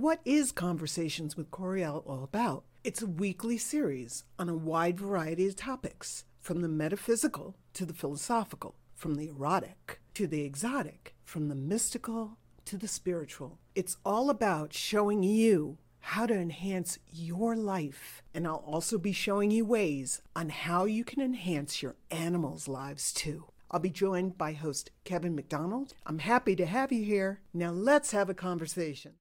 what is Conversations with Coriel all about? It's a weekly series on a wide variety of topics, from the metaphysical to the philosophical, from the erotic to the exotic, from the mystical to the spiritual. It's all about showing you how to enhance your life. And I'll also be showing you ways on how you can enhance your animals' lives too. I'll be joined by host Kevin McDonald. I'm happy to have you here. Now let's have a conversation.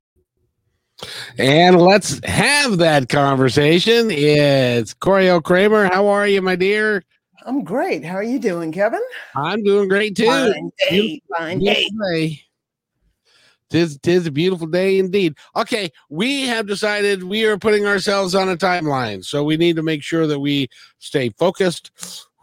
And let's have that conversation. It's Coriel Kramer. How are you, my dear? I'm great. How are you doing, Kevin? I'm doing great too. Fine day, fine day. day. Tis, tis a beautiful day indeed. Okay, we have decided we are putting ourselves on a timeline, so we need to make sure that we stay focused,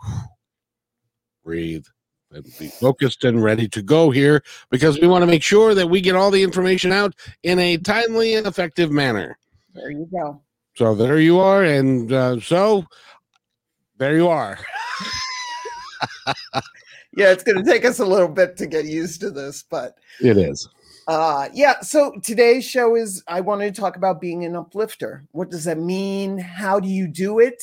breathe, and be focused and ready to go here because we want to make sure that we get all the information out in a timely and effective manner. There you go. So there you are, and uh, so there you are. Yeah, it's going to take us a little bit to get used to this, but it is. Uh, yeah, so today's show is I wanted to talk about being an uplifter. What does that mean? How do you do it?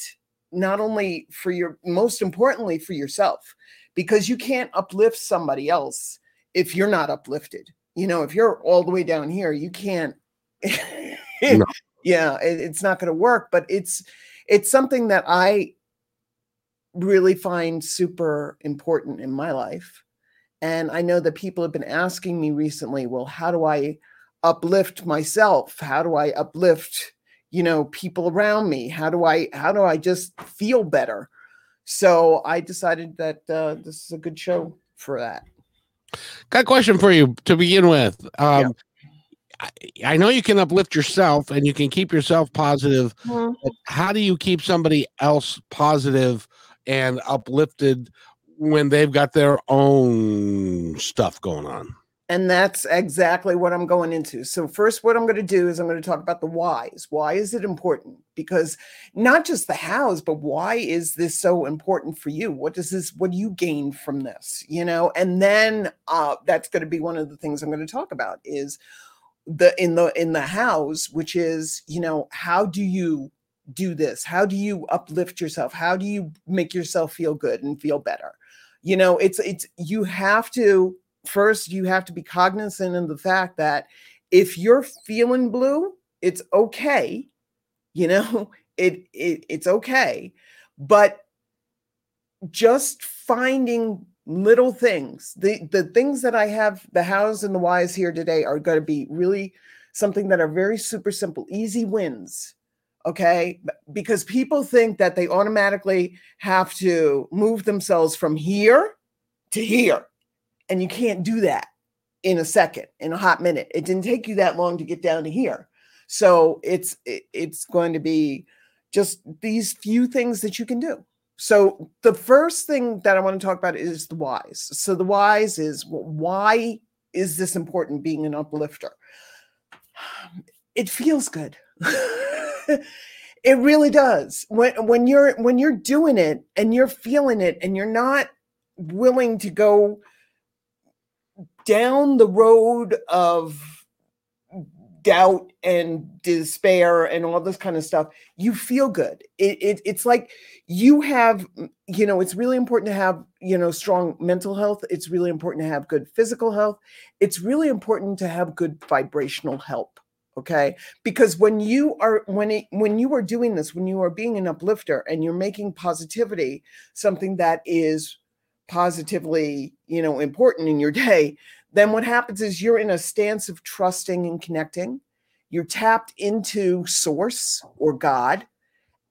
Not only for your, most importantly, for yourself, because you can't uplift somebody else if you're not uplifted. You know, if you're all the way down here, you can't. No. Yeah, it, it's not going to work. But it's it's something that I really find super important in my life. And I know that people have been asking me recently, well, how do I uplift myself? How do I uplift, you know, people around me? How do I how do I just feel better? So I decided that uh, this is a good show for that. Got a question for you to begin with. Um, I, I know you can uplift yourself and you can keep yourself positive. Mhm. But how do you keep somebody else positive and uplifted when they've got their own stuff going on? And that's exactly what I'm going into. So, first, what I'm going to do is I'm going to talk about the whys. Why is it important? Because not just the hows, but why is this so important for you? What does this, what do you gain from this? You know, and then uh, that's going to be one of the things I'm going to talk about is the in the in the hows, which is, you know, how do you do this? How do you uplift yourself? How do you make yourself feel good and feel better? You know, it's it's you have to first you have to be cognizant of the fact that if you're feeling blue it's okay you know it, it it's okay. But just finding little things the the things that i have the hows and the whys here today are going to be really something that are very super simple easy wins okay? Because people think that they automatically have to move themselves from here to here and you can't do that in a second in a hot minute. It didn't take you that long to get down to here. So it's it- it's going to be just these few things that you can do. So the first thing that i want to talk about is the whys. So the whys is wh- why is this important being an uplifter? It feels good. It really does. When when you're when you're doing it and you're feeling it and you're not willing to go down the road of doubt and despair and all this kind of stuff you feel good. It, it it's like you have you know it's really important to have you know strong mental health. It's really important to have good physical health. It's really important to have good vibrational help okay? Because when you are when it when you are doing this when you are being an uplifter and you're making positivity something that is positively you know important in your day then what happens is you're in a stance of trusting and connecting. You're tapped into source or god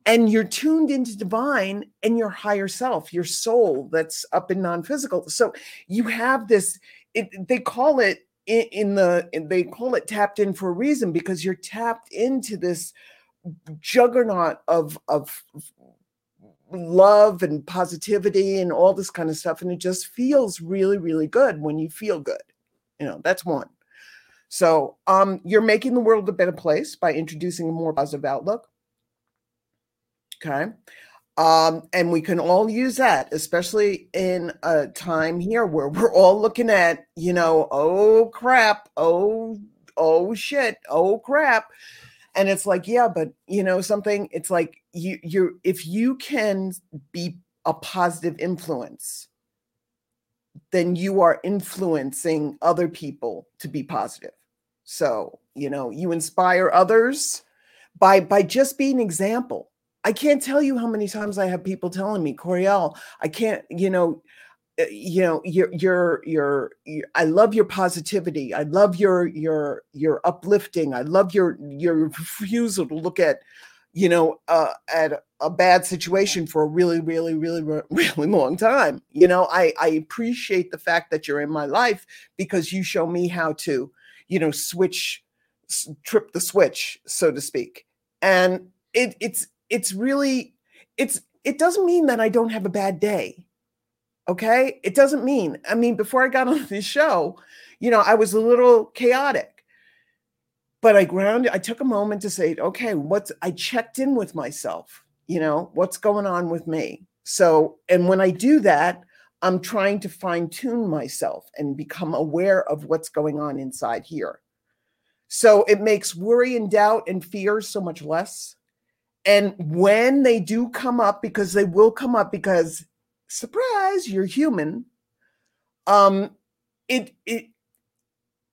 and you're tuned into divine and your higher self your soul that's up in non-physical. So you have this it, they call it in, in the they call it tapped in for a reason because you're tapped into this juggernaut of of love and positivity and all this kind of stuff and it just feels really really good when you feel good you know that's one. So um you're making the world a better place by introducing a more positive outlook. Okay. Um and we can all use that especially in a time here where we're all looking at you know oh crap oh oh shit, oh crap. And it's like, yeah, but you know something, it's like you you're if you can be a positive influence, then you are influencing other people to be positive. So, you know, you inspire others by by just being example. I can't tell you how many times I have people telling me, Coriel, I can't, you know, uh, you know, you're, you're, you're, I love your positivity. I love your, your, your uplifting. I love your, your refusal to look at, you know, uh, at a bad situation for a really, really, really, really long time. You know, I, I appreciate the fact that you're in my life because you show me how to, you know, switch, trip the switch, so to speak. And it, it's, it's really, it's, it doesn't mean that I don't have a bad day. Okay. It doesn't mean, I mean, before I got on this show, you know, I was a little chaotic but I grounded, I took a moment to say, okay, what's, I checked in with myself, you know, what's going on with me? So, and when I do that, I'm trying to fine tune myself and become aware of what's going on inside here. So it makes worry and doubt and fear so much less. And when they do come up, because they will come up, because surprise, you're human. Um, it it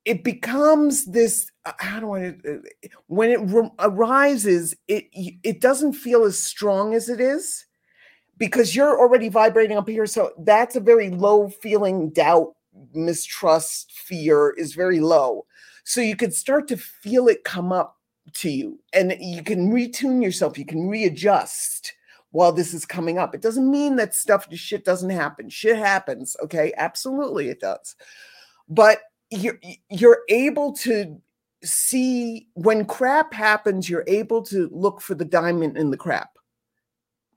it becomes this uh, how do I uh, when it arises it it doesn't feel as strong as it is because you're already vibrating up here. So that's a very low feeling doubt mistrust fear is very low. So you could start to feel it come up to you and you can retune yourself you can readjust while this is coming up. It doesn't mean that stuff shit doesn't happen. Shit happens okay? Absolutely it does. But you're you're able to see when crap happens you're able to look for the diamond in the crap.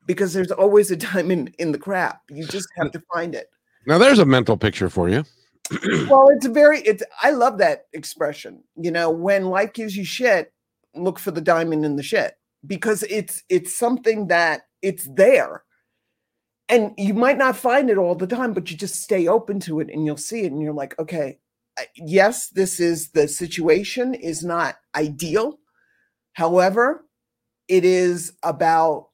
Because there's always a diamond in the crap. You just have to find it. Now there's a mental picture for you. Well it's very it's i love that expression. You know when life gives you shit look for the diamond in the shit. Because it's it's something that it's there. And you might not find it all the time but you just stay open to it and you'll see it and you're like okay yes, this is the situation is not ideal. However, it is about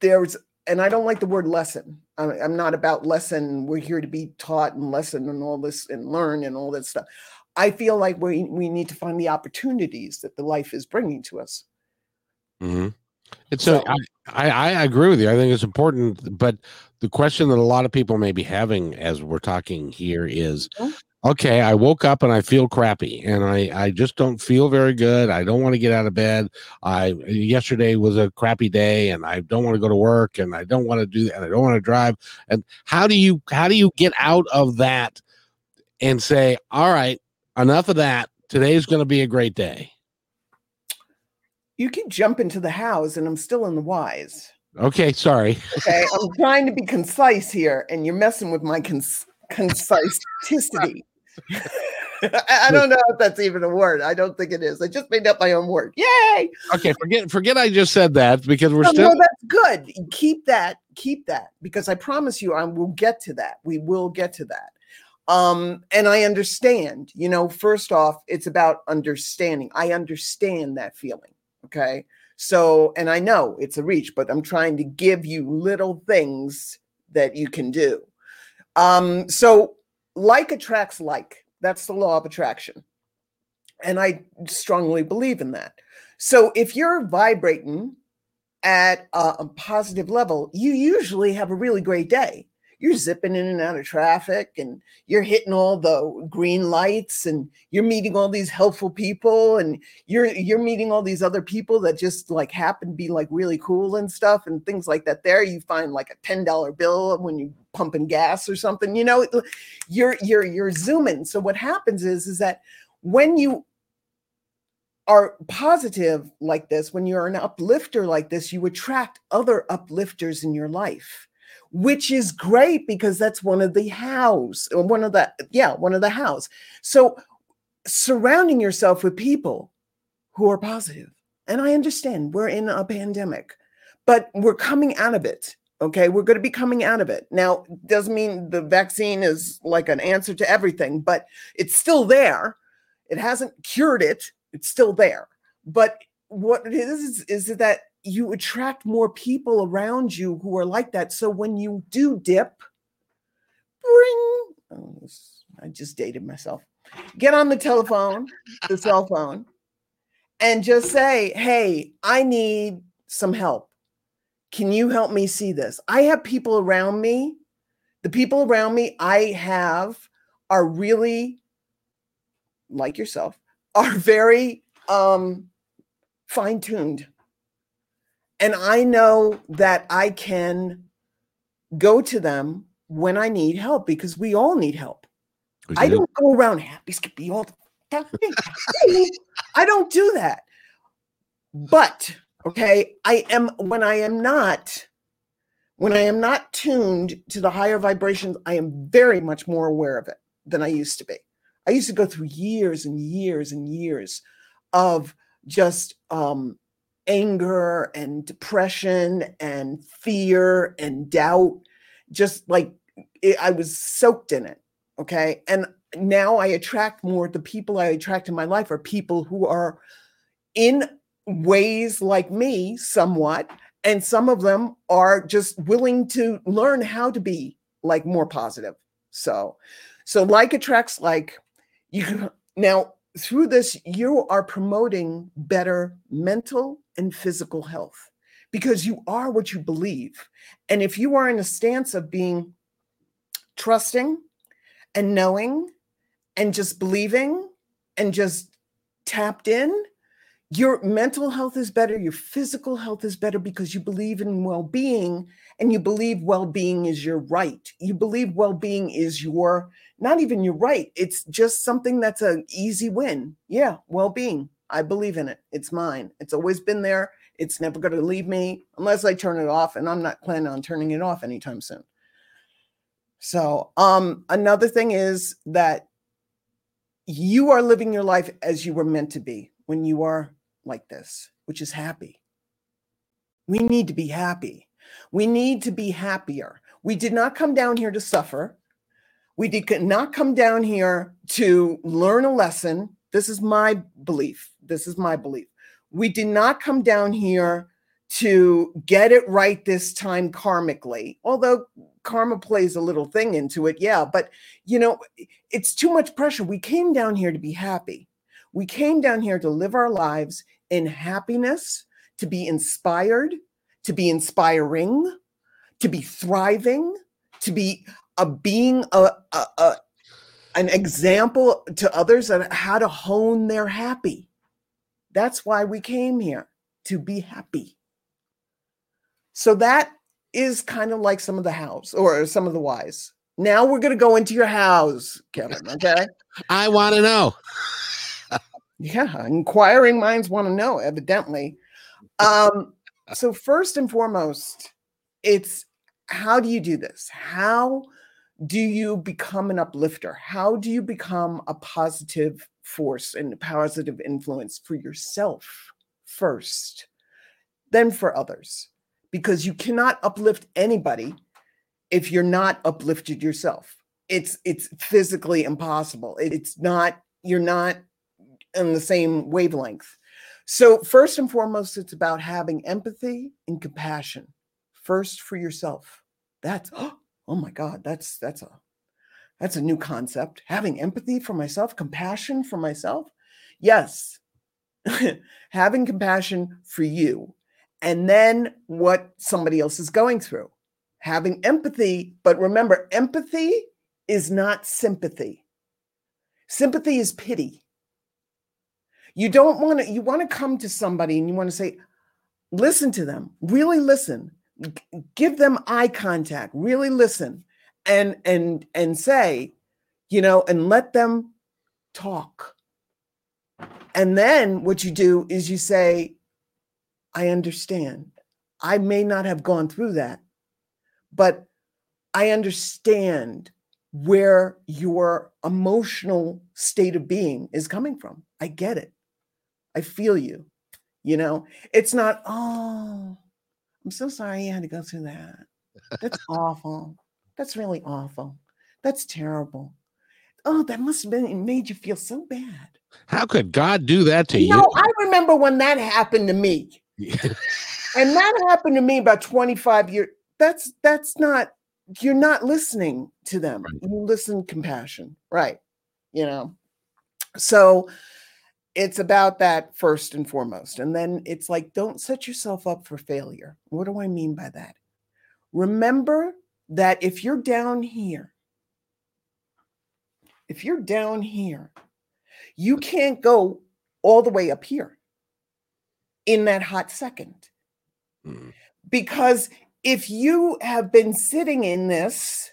there's and I don't like the word lesson. I'm not about lesson. We're here to be taught and lesson and all this and learn and all that stuff. I feel like we we need to find the opportunities that the life is bringing to us. Mm-hmm. It's so, I agree with you. I think it's important, but the question that a lot of people may be having as we're talking here is mm-hmm. okay i woke up and i feel crappy and i i just don't feel very good. I don't want to get out of bed. I yesterday was a crappy day and i don't want to go to work and i don't want to do that and i don't want to drive. And how do you how do you get out of that and say all right enough of that. Today's going to be a great day you can jump into the house and i'm still in the whys Okay, sorry. Okay, I'm trying to be concise here, and you're messing with my cons- concisity. I don't know if that's even a word. I don't think it is. I just made up my own word. Yay! Okay, forget forget I just said that because we're no, still. No, that's good. Keep that. Keep that because I promise you, I will get to that. We will get to that. Um, and I understand. You know, first off, it's about understanding. I understand that feeling. Okay. So, and I know it's a reach, but I'm trying to give you little things that you can do. Um, so, like attracts like. That's the law of attraction. And I strongly believe in that. So, if you're vibrating at a, a positive level, you usually have a really great day you're zipping in and out of traffic and you're hitting all the green lights and you're meeting all these helpful people and you're you're meeting all these other people that just like happen to be like really cool and stuff and things like that. There you find like a $10 bill when you pumping gas or something you know? You're you're you're zooming. So what happens is is that when you are positive like this when you're an uplifter like this you attract other uplifters in your life which is great because that's one of the house or one of the yeah one of the house so surrounding yourself with people who are positive and i understand we're in a pandemic but we're coming out of it Okay, we're going to be coming out of it. Now, doesn't mean the vaccine is like an answer to everything, but it's still there. It hasn't cured it. It's still there. But what it is is that you attract more people around you who are like that. So when you do dip, bring. Oh, I just dated myself. Get on the telephone, the cell phone, and just say, "Hey, I need some help." Can you help me see this? I have people around me. The people around me I have are really like yourself, are very um fine-tuned. And I know that I can go to them when I need help because we all need help. I don't go around happy skippy all the time. I don't do that. But Okay. I am, when I am not, when I am not tuned to the higher vibrations, I am very much more aware of it than I used to be. I used to go through years and years and years of just um, anger and depression and fear and doubt. Just like it, I was soaked in it. Okay. And now I attract more, the people I attract in my life are people who are in ways like me somewhat and some of them are just willing to learn how to be like more positive so so like attracts like you now through this you are promoting better mental and physical health because you are what you believe and if you are in a stance of being trusting and knowing and just believing and just tapped in your mental health is better, your physical health is better because you believe in well being and you believe well being is your right. You believe well being is your, not even your right, it's just something that's an easy win. Yeah, well being. I believe in it. It's mine. It's always been there. It's never going to leave me unless I turn it off, and I'm not planning on turning it off anytime soon. So, um, another thing is that you are living your life as you were meant to be when you are like this, which is happy. We need to be happy. We need to be happier. We did not come down here to suffer. We did not come down here to learn a lesson. This is my belief. This is my belief. We did not come down here to get it right this time karmically, although karma plays a little thing into it. Yeah. But, you know, it's too much pressure. We came down here to be happy. We came down here to live our lives in happiness, to be inspired, to be inspiring, to be thriving, to be a being a, a, a an example to others of how to hone their happy. That's why we came here to be happy. So that is kind of like some of the house or some of the whys. Now we're going to go into your house, Kevin. Okay. I want to know. Yeah, inquiring minds want to know, evidently. Um, so, first and foremost, it's how do you do this? How do you become an uplifter? How do you become a positive force and a positive influence for yourself first, then for others? Because you cannot uplift anybody if you're not uplifted yourself. It's it's physically impossible. It's not you're not in the same wavelength. So, first and foremost, it's about having empathy and compassion first for yourself. That's oh Oh my God, that's that's a that's a new concept. Having empathy for myself, compassion for myself. Yes, having compassion for you, and then what somebody else is going through. Having empathy, but remember, empathy is not sympathy. Sympathy is pity. You don't want to, you want to come to somebody and you want to say, listen to them, really listen, Give them eye contact, really listen and and and say, you know, and let them talk. And then what you do is you say, I understand. I may not have gone through that, but I understand where your emotional state of being is coming from. I get it. I feel you. You know, it's not, oh, I'm so sorry you had to go through that. That's awful. That's really awful. That's terrible. Oh, that must have been it made you feel so bad. How could God do that to you? Know, I remember when that happened to me. and that happened to me about 25 years. That's that's not you're not listening to them. Right. You listen compassion, right? You know. So it's about that first and foremost. And then it's like don't set yourself up for failure. What do I mean by that? Remember that if you're down here, if you're down here, you can't go all the way up here in that hot second. Mm. Because if you have been sitting in this,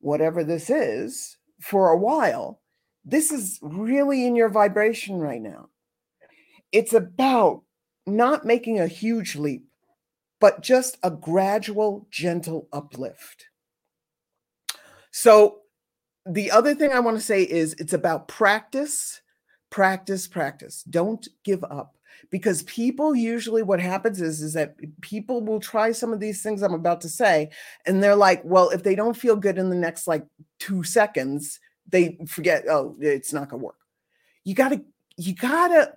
whatever this is, for a while, this is really in your vibration right now. It's about not making a huge leap, but just a gradual, gentle uplift. So, the other thing I want to say is it's about practice, practice, practice. Don't give up because people usually what happens is is that people will try some of these things I'm about to say and they're like, well, if they don't feel good in the next like 2 seconds, they forget, oh, it's not to work. You got to you got to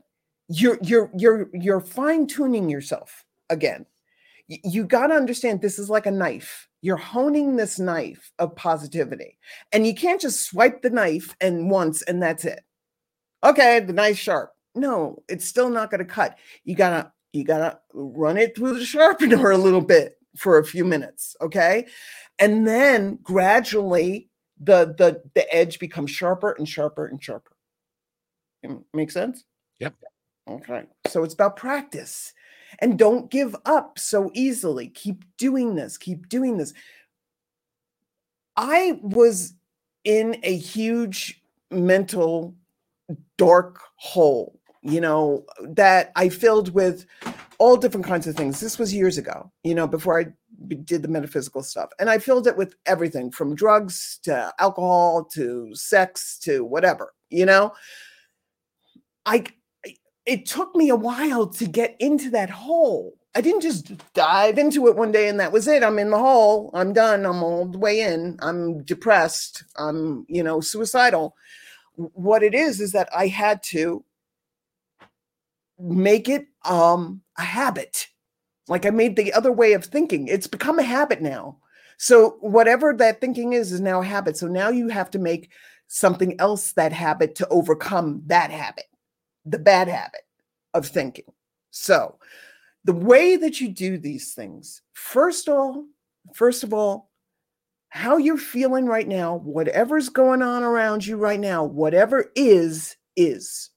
you're you're you're you're fine tuning yourself again. You, you got to understand this is like a knife. You're honing this knife of positivity. And you can't just swipe the knife and once and that's it. Okay, the knife's sharp no, it's still not to cut. You gotta you gotta run it through the sharpener a little bit for a few minutes, okay? And then gradually the the the edge becomes sharper and sharper and sharper. Make sense? Yep. Okay. So it's about practice. And don't give up so easily. Keep doing this. Keep doing this. I was in a huge mental dark hole you know, that I filled with all different kinds of things. This was years ago, you know, before I did the metaphysical stuff. And I filled it with everything from drugs to alcohol to sex to whatever, you know. I it took me a while to get into that hole. I didn't just dive into it one day and that was it. I'm in the hole. I'm done. I'm all the way in. I'm depressed. I'm, you know, suicidal. What it is is that I had to make it um a habit like i made the other way of thinking. It's become a habit now. So whatever that thinking is is now a habit. So now you have to make something else that habit to overcome that habit the bad habit of thinking. So the way that you do these things first of all first of all how you're feeling right now whatever's going on around you right now whatever is is.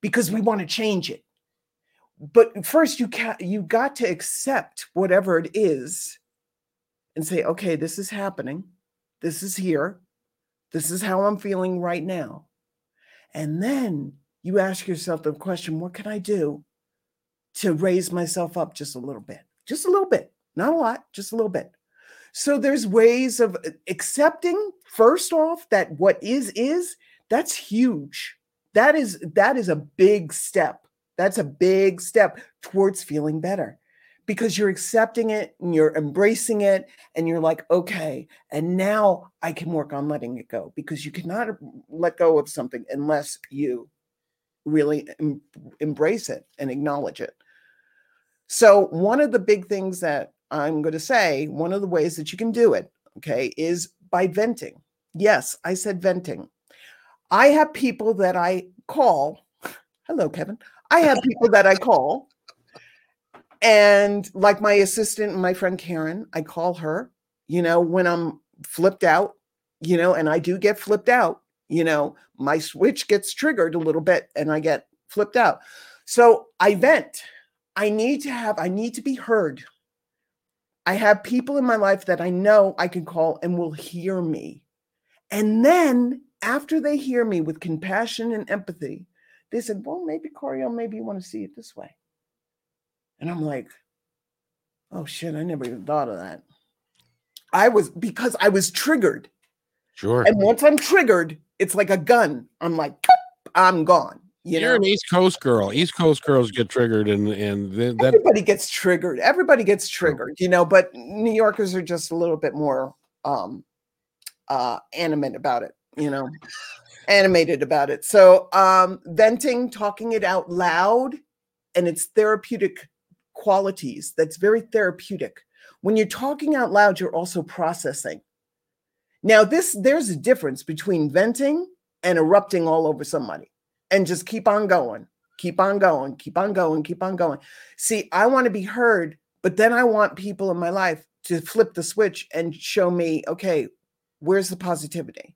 Because we want to change it. But first, you can you got to accept whatever it is, and say, okay, this is happening, this is here, this is how I'm feeling right now, and then you ask yourself the question, what can I do to raise myself up just a little bit, just a little bit, not a lot, just a little bit. So there's ways of uh, accepting first off that what is is that's huge. That is that is a big step that's a big step towards feeling better because you're accepting it and you're embracing it and you're like okay and now i can work on letting it go because you cannot let go of something unless you really em- embrace it and acknowledge it so one of the big things that i'm going to say one of the ways that you can do it okay is by venting yes i said venting I have people that I call. Hello, Kevin. I have people that I call. And like my assistant, my friend Karen, I call her, you know, when I'm flipped out, you know, and I do get flipped out, you know, my switch gets triggered a little bit and I get flipped out. So I vent. I need to have, I need to be heard. I have people in my life that I know I can call and will hear me. And then after they hear me with compassion and empathy, they said, Well, maybe Coriel, maybe you want to see it this way. And I'm like, Oh shit, I never even thought of that. I was because I was triggered. Sure. And once I'm triggered, it's like a gun. I'm like, I'm gone. You You're know? an East Coast girl. East Coast girls get triggered, and and that everybody gets triggered. Everybody gets triggered, you know. But New Yorkers are just a little bit more um, uh, animate about it, you know, animated about it. So um, venting, talking it out loud, and its therapeutic qualities. That's very therapeutic. When you're talking out loud, you're also processing. Now, this there's a difference between venting and erupting all over somebody and just keep on going, keep on going, keep on going, keep on going. See, I want to be heard, but then I want people in my life to flip the switch and show me, okay, where's the positivity?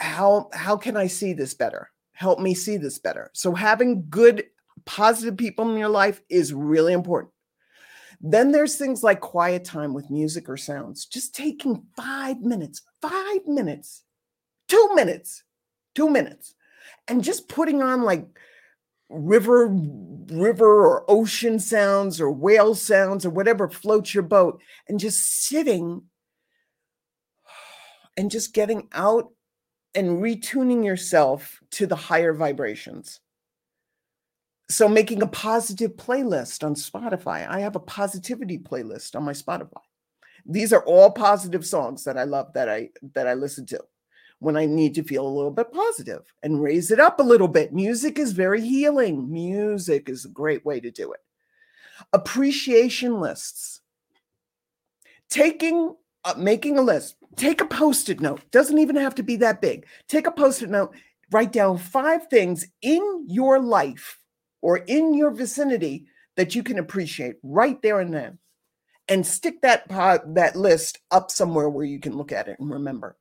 How how can I see this better? Help me see this better. So having good positive people in your life is really important. Then there's things like quiet time with music or sounds. Just taking 5 minutes, 5 minutes, 2 minutes, 2 minutes and just putting on like river river or ocean sounds or whale sounds or whatever floats your boat and just sitting and just getting out and retuning yourself to the higher vibrations so making a positive playlist on spotify i have a positivity playlist on my spotify these are all positive songs that i love that i that i listen to when I need to feel a little bit positive and raise it up a little bit. Music is very healing. Music is a great way to do it. Appreciation lists. Taking uh, making a list. Take a post-it note. Doesn't even have to be that big. Take a post-it note, write down five things in your life or in your vicinity that you can appreciate right there and then. And stick that that list up somewhere where you can look at it and remember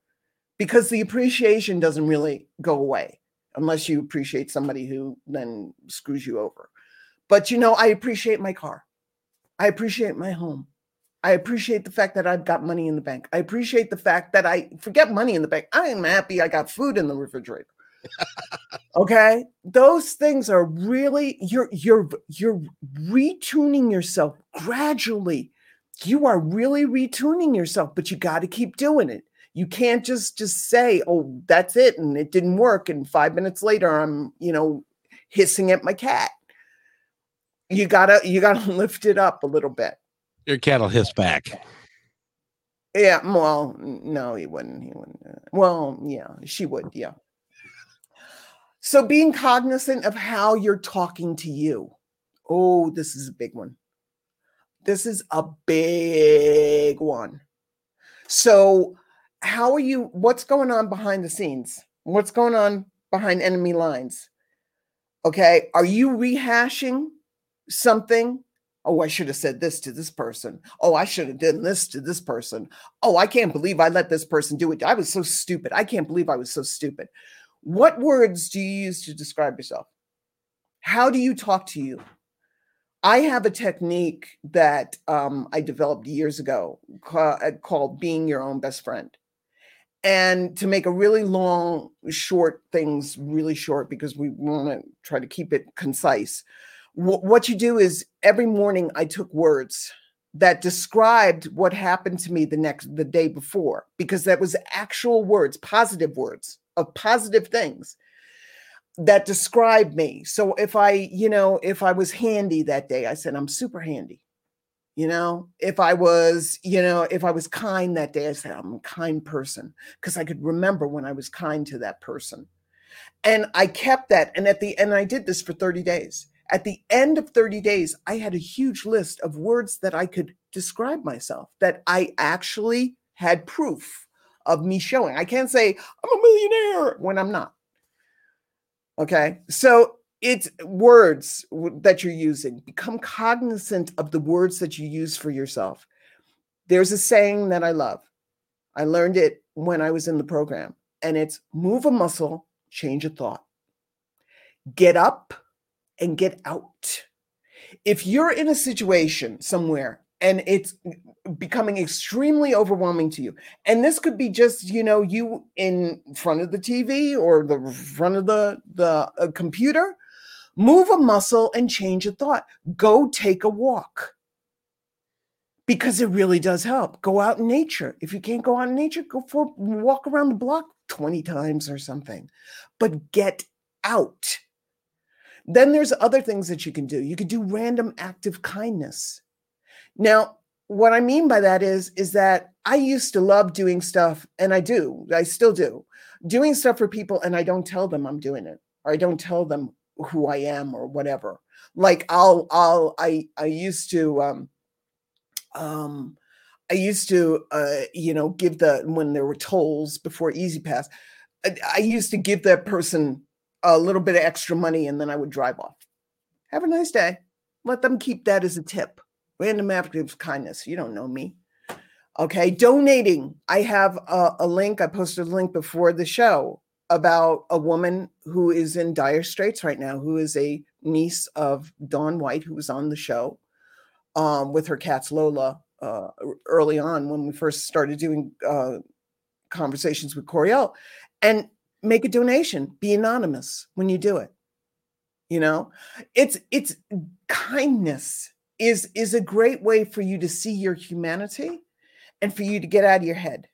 because the appreciation doesn't really go away unless you appreciate somebody who then screws you over. But you know, I appreciate my car. I appreciate my home. I appreciate the fact that I've got money in the bank. I appreciate the fact that I forget money in the bank. I am happy I got food in the refrigerator. okay? Those things are really you're you're you're retuning yourself gradually. You are really retuning yourself, but you got to keep doing it you can't just just say oh that's it and it didn't work and five minutes later i'm you know hissing at my cat you gotta you gotta lift it up a little bit your cat will hiss back. Yeah well no he wouldn't he wouldn't well yeah she would yeah. So being cognizant of how you're talking to you. Oh this is a big one. This is a big one. So how are you what's going on behind the scenes? What's going on behind enemy lines? Okay are you rehashing something oh i should have said this to this person. Oh i should have done this to this person. Oh i can't believe i let this person do it. I was so stupid. I can't believe i was so stupid. What words do you use to describe yourself? How do you talk to you? I have a technique that um, I developed years ago ca- called being your own best friend. And to make a really long short things really short because we want to try to keep it concise what you do is every morning i took words that described what happened to me the next the day before because that was actual words positive words of positive things that described me. So if i you know if i was handy that day i said i'm super handy you know? If i was you know if i was kind that day i said i'm a kind person because i could remember when i was kind to that person. And i kept that and at the end i did this for 30 days at the end of 30 days i had a huge list of words that i could describe myself that i actually had proof of me showing i can't say i'm a millionaire when i'm not okay so it's words that you're using. Become cognizant of the words that you use for yourself. There's a saying that I love. I learned it when I was in the program, and it's move a muscle, change a thought. Get up and get out. If you're in a situation somewhere and it's becoming extremely overwhelming to you and this could be just you know you in front of the tv or the front of the the uh, computer Move a muscle and change a thought. Go take a walk because it really does help. Go out in nature. If you can't go out in nature, go for walk around the block 20 times or something. But get out. Then there's other things that you can do. You could do random active kindness. Now, what I mean by that is is that I used to love doing stuff and I do. I still do. Doing stuff for people and I don't tell them I'm doing it or I don't tell them who I am or whatever. Like I'll I'll I I used to um um I used to uh you know give the when there were tolls before E-ZPass I, I used to give that person a little bit of extra money and then I would drive off. Have a nice day. Let them keep that as a tip. Random act of kindness. You don't know me. Okay. Donating. I have a, a link. I posted a link before the show about a woman who is in dire straits right now, who is a niece of Dawn White, who was on the show um, with her cats Lola uh, early on when we first started doing uh, conversations with Coriel. And make a donation be anonymous when you do it you know? It's it's kindness is is a great way for you to see your humanity and for you to get out of your head.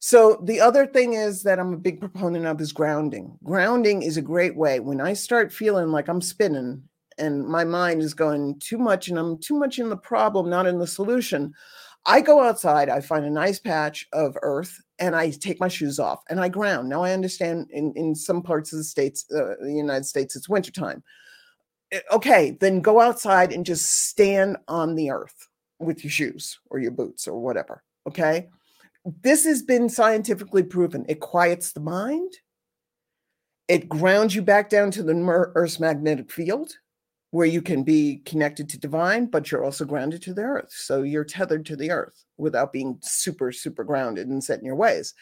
So the other thing is that i'm a big proponent of is grounding. Grounding is a great way. When i start feeling like i'm spinning and my mind is going too much and i'm too much in the problem not in the solution I go outside, I find a nice patch of earth, and I take my shoes off and I ground. Now I understand in, in some parts of the states, uh, the United States, it's wintertime. Eh, okay, then go outside and just stand on the earth with your shoes or your boots or whatever. Okay. This has been scientifically proven. It quiets the mind. It grounds you back down to the Earth's magnetic field where you can be connected to divine, but you're also grounded to the earth. So you're tethered to the earth without being super, super grounded and set in your ways.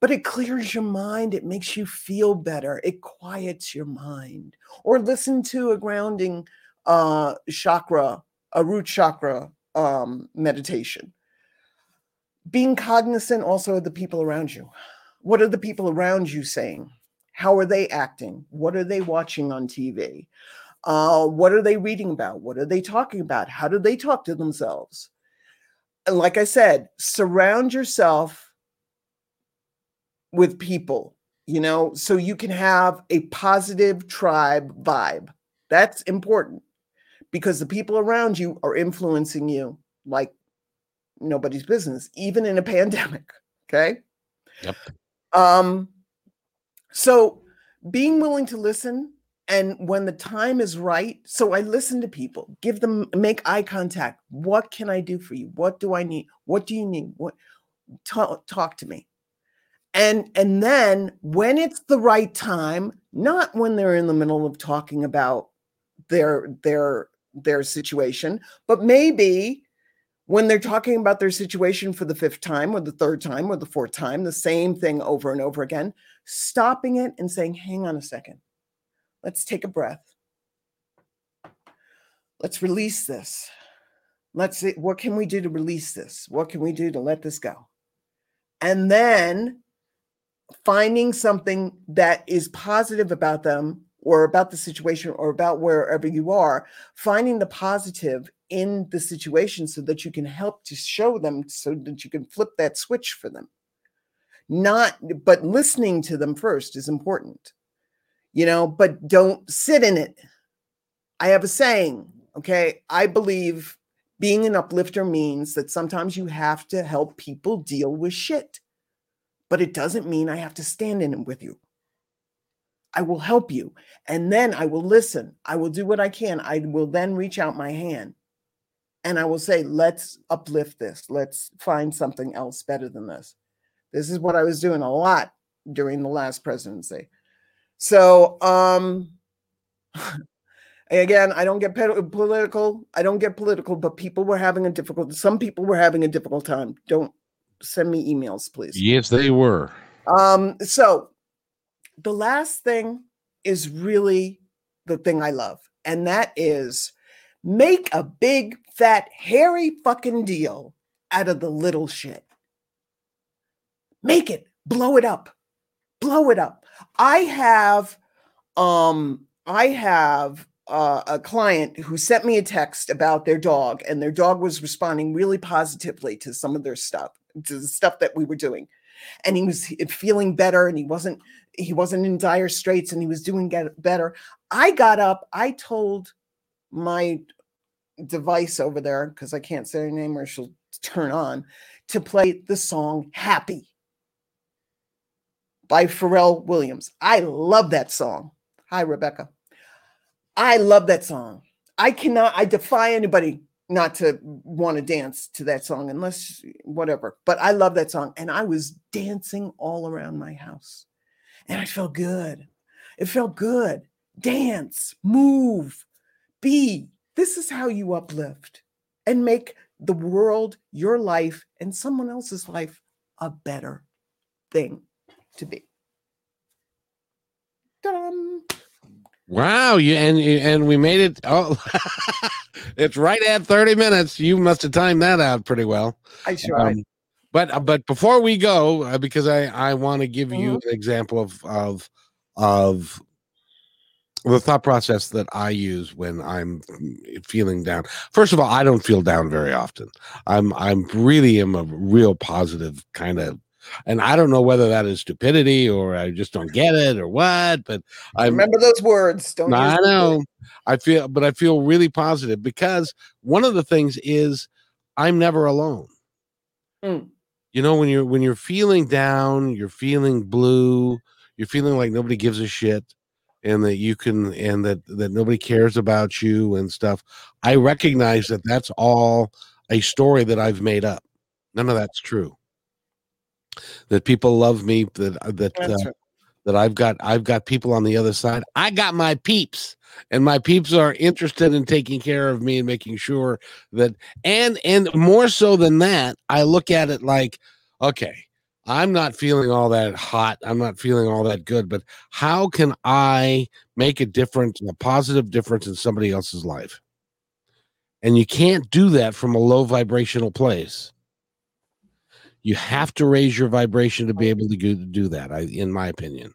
But it clears your mind. It makes you feel better. It quiets your mind. Or listen to a grounding uh, chakra, a root chakra um, meditation. Being cognizant also of the people around you. What are the people around you saying? How are they acting? What are they watching on TV? Uh, what are they reading about? What are they talking about? How do they talk to themselves? And like I said, surround yourself with people, you know, so you can have a positive tribe vibe. That's important because the people around you are influencing you like nobody's business, even in a pandemic. Okay. Yep. Um, so being willing to listen and when the time is right so i listen to people give them make eye contact what can i do for you? What do i need? What do you need? What talk, talk to me. And and then when it's the right time not when they're in the middle of talking about their their their situation but maybe when they're talking about their situation for the fifth time or the third time or the fourth time the same thing over and over again stopping it and saying hang on a second Let's take a breath. Let's release this. Let's see what can we do to release this? What can we do to let this go? And then finding something that is positive about them or about the situation or about wherever you are, finding the positive in the situation so that you can help to show them so that you can flip that switch for them. Not, but listening to them first is important you know, but don't sit in it. I have a saying, okay? I believe being an uplifter means that sometimes you have to help people deal with shit, but it doesn't mean I have to stand in it with you. I will help you and then I will listen. I will do what I can. I will then reach out my hand and I will say, let's uplift this. Let's find something else better than this. This is what I was doing a lot during the last presidency. So, um, again, I don't get political. I don't get political, but people were having a difficult. Some people were having a difficult time. Don't send me emails, please. Yes, they were. Um, so the last thing is really the thing I love, and that is make a big, fat, hairy fucking deal out of the little shit. Make it, blow it up, blow it up. I have um I have uh, a client who sent me a text about their dog and their dog was responding really positively to some of their stuff to the stuff that we were doing and he was feeling better and he wasn't he wasn't in dire straits and he was doing get better. I got up, I told my device over there because I can't say her name or she'll turn on to play the song Happy by Pharrell Williams. I love that song. Hi, Rebecca. I love that song. I cannot, I defy anybody not to want to dance to that song unless whatever, but I love that song. And I was dancing all around my house and I felt good. It felt good. Dance, move, be. This is how you uplift and make the world, your life, and someone else's life a better thing to be. Wow, you and and we made it. Oh, it's right at thirty minutes. You must have timed that out pretty well. I tried. Um, but uh, but before we go, uh, because I I want to give mm-hmm. you an example of of of the thought process that I use when I'm feeling down. First of all, I don't feel down very often. I'm I'm really am a real positive kind of and I don't know whether that is stupidity or I just don't get it or what, but I remember those words. Don't I know. I feel but I feel really positive because one of the things is I'm never alone. Mm. You know, when you're when you're feeling down, you're feeling blue, you're feeling like nobody gives a shit and that you can and that that nobody cares about you and stuff i recognize that that's all a story that i've made up none of that's true that people love me that uh, that uh, right. that i've got i've got people on the other side i got my peeps and my peeps are interested in taking care of me and making sure that and and more so than that i look at it like okay I'm not feeling all that hot. I'm not feeling all that good, but how can I make a difference, a positive difference in somebody else's life? And you can't do that from a low vibrational place. You have to raise your vibration to be able to do that, I, in my opinion.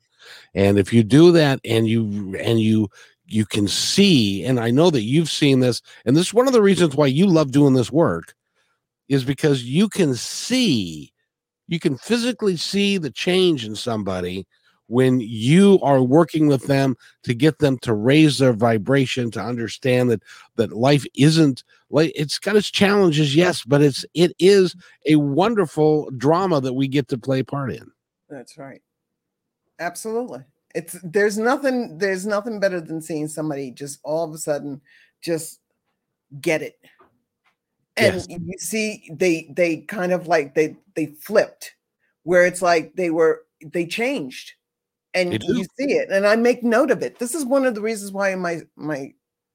And if you do that and you and you you can see, and I know that you've seen this, and this is one of the reasons why you love doing this work, is because you can see you can physically see the change in somebody when you are working with them to get them to raise their vibration to understand that that life isn't like it's got its challenges yes but it's it is a wonderful drama that we get to play part in. That's right. Absolutely. It's there's nothing there's nothing better than seeing somebody just all of a sudden just get it. And yes. you see they they kind of like they they flipped where it's like they were they changed and you see it and i make note of it. This is one of the reasons why in my my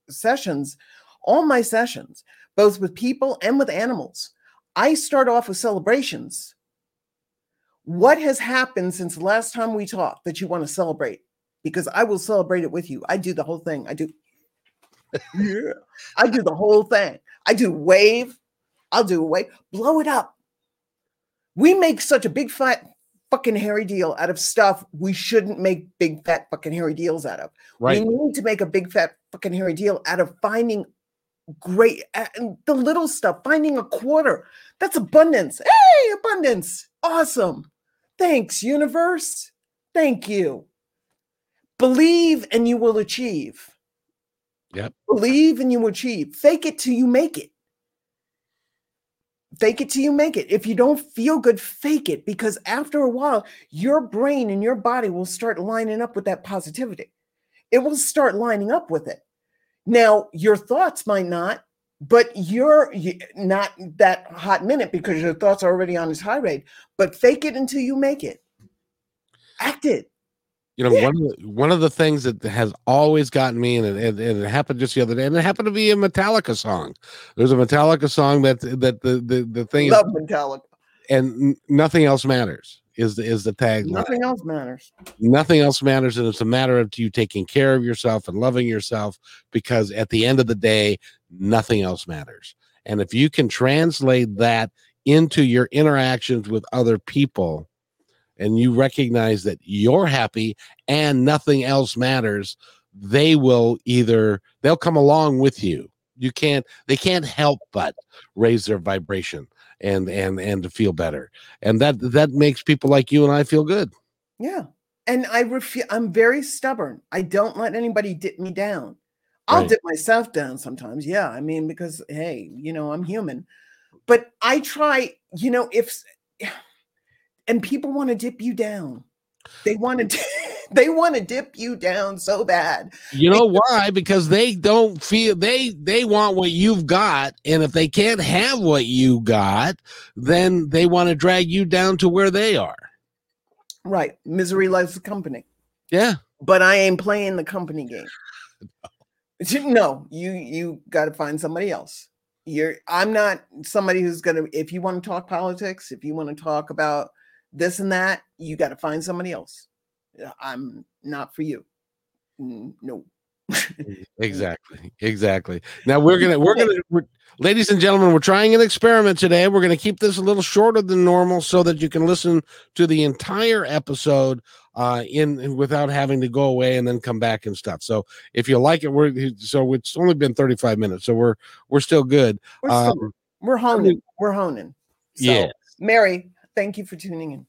sessions all my sessions both with people and with animals i start off with celebrations. What has happened since the last time we talked that you want to celebrate? Because i will celebrate it with you. I do the whole thing. I do yeah. I do the whole thing. I do wave. I'll do a wave. Blow it up. We make such a big fat fucking hairy deal out of stuff we shouldn't make big fat fucking hairy deals out of. Right. We need to make a big fat fucking hairy deal out of finding great and the little stuff, finding a quarter. That's abundance. Hey, abundance. Awesome. Thanks, universe. Thank you. Believe and you will achieve. Yep. Believe and you will achieve. Fake it till you make it. Fake it till you make it. If you don't feel good, fake it because after a while, your brain and your body will start lining up with that positivity. It will start lining up with it. Now, your thoughts might not, but you're not that hot minute because your thoughts are already on this high rate. But fake it until you make it. Act it. You know, yeah. one of the, one of the things that has always gotten me, and it, and it, happened just the other day, and it happened to be a Metallica song. There's a Metallica song that that the the, the thing Love is, Metallica, and nothing else matters. Is the is the tag? Nothing else matters. Nothing else matters, and it's a matter of you taking care of yourself and loving yourself. Because at the end of the day, nothing else matters. And if you can translate that into your interactions with other people and you recognize that you're happy and nothing else matters, they will either they'll come along with you. You can't they can't help but raise their vibration. and and and to feel better and that that makes people like you and i feel good yeah and i refuse i'm very stubborn i don't let anybody dip me down i'll right. dip myself down sometimes yeah i mean because hey you know i'm human but i try you know if and people want to dip you down they want to they want to dip you down so bad. You know why? Because they don't feel they they want what you've got, and if they can't have what you got, then they want to drag you down to where they are. Right. Misery loves the company. Yeah. But I ain't playing the company game. no, you you got to find somebody else. You're I'm not somebody who's going to if you want to talk politics, if you want to talk about this and that, you got to find somebody else. I'm not for you. No. exactly. Exactly. Now we're gonna we're gonna we're, ladies and gentlemen, we're trying an experiment today. We're gonna keep this a little shorter than normal so that you can listen to the entire episode uh in without having to go away and then come back and stuff. So if you like it, we're so it's only been 35 minutes, so we're we're still good. We're, still, um, we're honing. We're honing. So, yeah. Mary, thank you for tuning in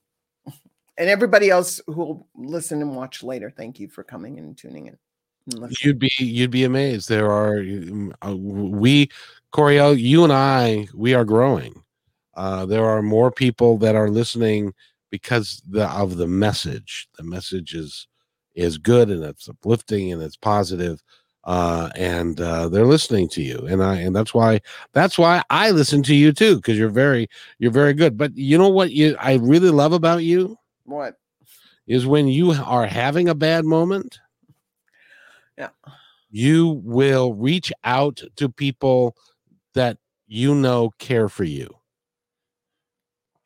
and everybody else who will listen and watch later, thank you for coming and tuning in. you'd be you'd be amazed. There are uh, we Coriel, you and I, we are growing. Uh, there are more people that are listening because the, of the message. The message is is good and it's uplifting and it's positive. Uh, and uh, they're listening to you, and I and that's why that's why I listen to you too because you're very you're very good. But you know what you I really love about you what? Is when you are having a bad moment. Yeah. You will reach out to people that you know care for you.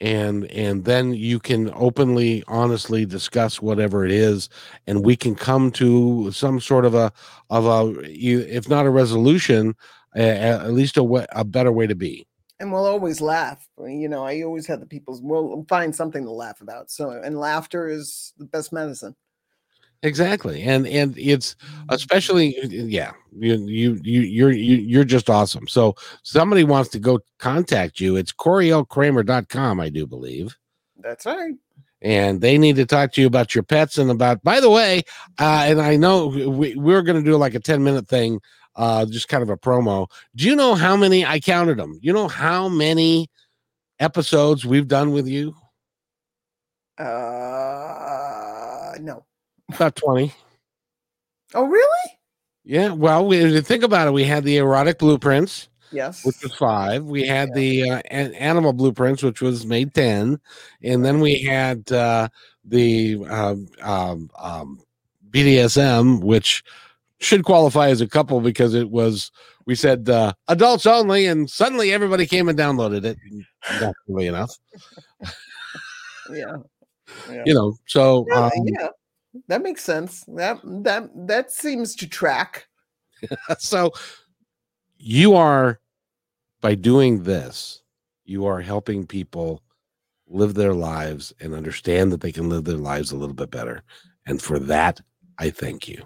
And and then you can openly, honestly discuss whatever it is, and we can come to some sort of a of a, you if not a resolution, at least a, a better way to be and we'll always laugh. You know, I always have the people's. We'll find something to laugh about. So, and laughter is the best medicine. Exactly, and and it's especially yeah, you you you you're you, you're just awesome. So somebody wants to go contact you. It's CorielKramer.com, I do believe. That's right. And they need to talk to you about your pets and about. By the way, uh, and I know we, we're going to do like a ten minute thing uh, just kind of a promo. Do you know how many? I counted them. You know how many episodes we've done with you? Uh, no. About 20. Oh, really? Yeah. Well, we think about it. We had the erotic blueprints. Yes. Which was five. We had yeah. the uh, animal blueprints, which was made 10. And then we had uh, the um, um, um, BDSM, which should qualify as a couple because it was we said uh, adults only, and suddenly everybody came and downloaded it. Naturally enough. yeah. yeah. You know, so yeah, um, yeah, that makes sense. That that that seems to track. so you are by doing this, you are helping people live their lives and understand that they can live their lives a little bit better. And for that, I thank you.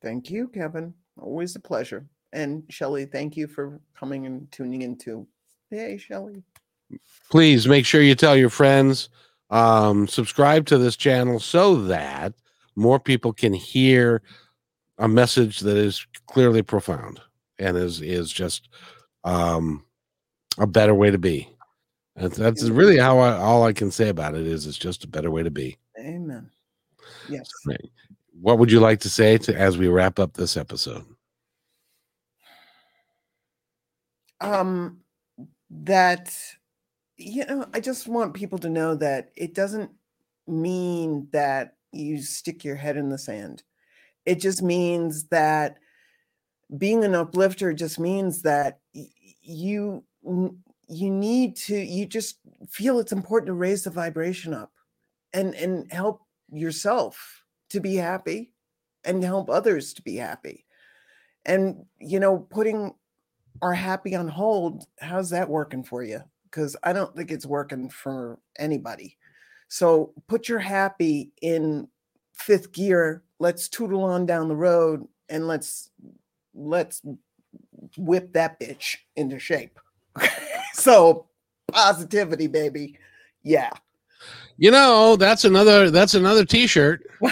Thank you, Kevin. Always a pleasure. And Shelly, thank you for coming and tuning into. Hey, Shelly. Please make sure you tell your friends, um, subscribe to this channel so that more people can hear a message that is clearly profound and is is just um, a better way to be. That's, that's really how I all I can say about it is it's just a better way to be. Amen. Yes what would you like to say to as we wrap up this episode? Um, that you know, I just want people to know that it doesn't mean that you stick your head in the sand. It just means that being an uplifter just means that you you need to you just feel it's important to raise the vibration up and and help yourself to be happy and help others to be happy. And, you know, putting our happy on hold, how's that working for you? Because I don't think it's working for anybody. So put your happy in fifth gear. Let's tootle on down the road and let's let's whip that bitch into shape. so positivity, baby. Yeah. You know, that's another that's another t-shirt.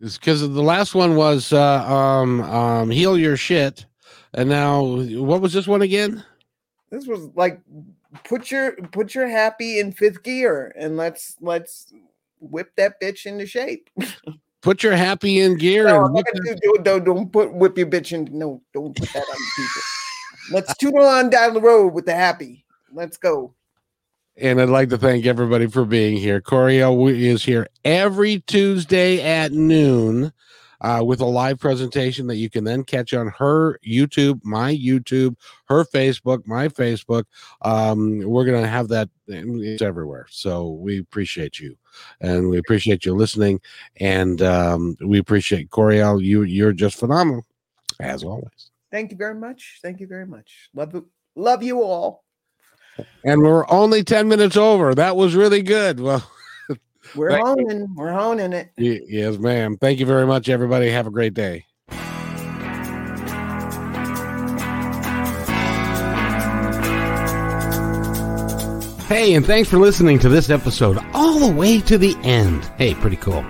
it's because the last one was uh um um heal your shit. And now what was this one again? This was like put your put your happy in fifth gear and let's let's whip that bitch into shape. put your happy in gear no, and do, don't, don't, don't put whip your bitch in no don't put that on people. Let's tune on down the road with the happy. Let's go. And I'd like to thank everybody for being here. Coriel is here every Tuesday at noon uh, with a live presentation that you can then catch on her YouTube, my YouTube, her Facebook, my Facebook. Um, we're going to have that it's everywhere. So we appreciate you and we appreciate you listening. And um, we appreciate Coriel. You, you're just phenomenal as always. Thank you very much. Thank you very much. Love, love you all. And we're only 10 minutes over. That was really good. Well, we're Thank honing. You. We're honing it. Yes, ma'am. Thank you very much, everybody. Have a great day. Hey, and thanks for listening to this episode all the way to the end. Hey, pretty cool.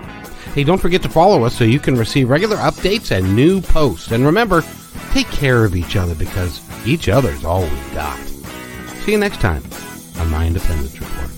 Hey, don't forget to follow us so you can receive regular updates and new posts. And remember, take care of each other because each other's all we've got. See you next time on My Independence Report.